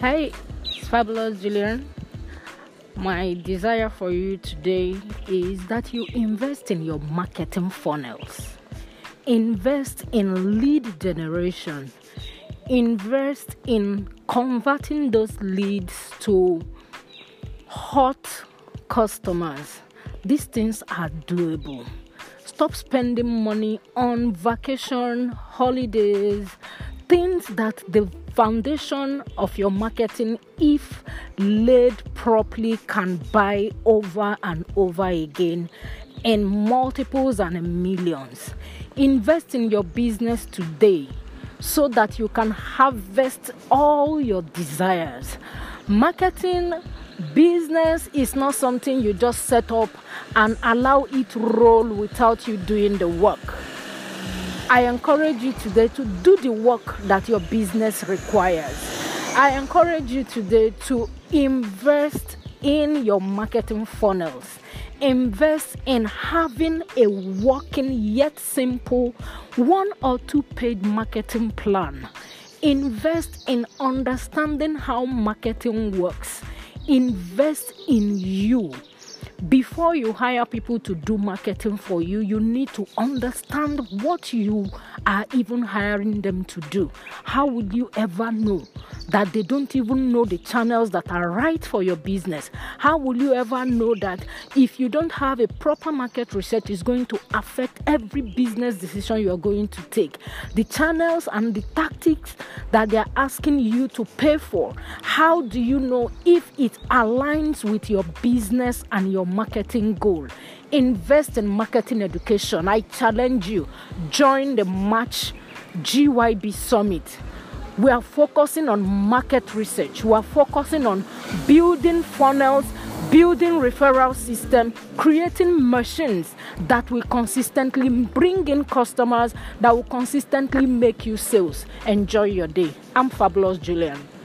Hi, it's Fabulous Julian. My desire for you today is that you invest in your marketing funnels, invest in lead generation, invest in converting those leads to hot customers. These things are doable. Stop spending money on vacation, holidays, things that the foundation of your marketing, if laid properly, can buy over and over again in multiples and millions. Invest in your business today so that you can harvest all your desires. Marketing business is not something you just set up and allow it to roll without you doing the work. I encourage you today to do the work that your business requires. I encourage you today to invest in your marketing funnels. Invest in having a working yet simple one or two page marketing plan. Invest in understanding how marketing works. Invest in you before you hire people to do marketing for you, you need to understand what you are even hiring them to do. How would you ever know that they don't even know the channels that are right for your business? How will you ever know that if you don't have a proper market research, is going to affect every business decision you are going to take? The channels and the tactics that they are asking you to pay for, how do you know if it aligns with your business and your marketing goal. Invest in marketing education. I challenge you. Join the March GYB Summit. We are focusing on market research. We are focusing on building funnels, building referral system, creating machines that will consistently bring in customers, that will consistently make you sales. Enjoy your day. I'm Fabulous Julian.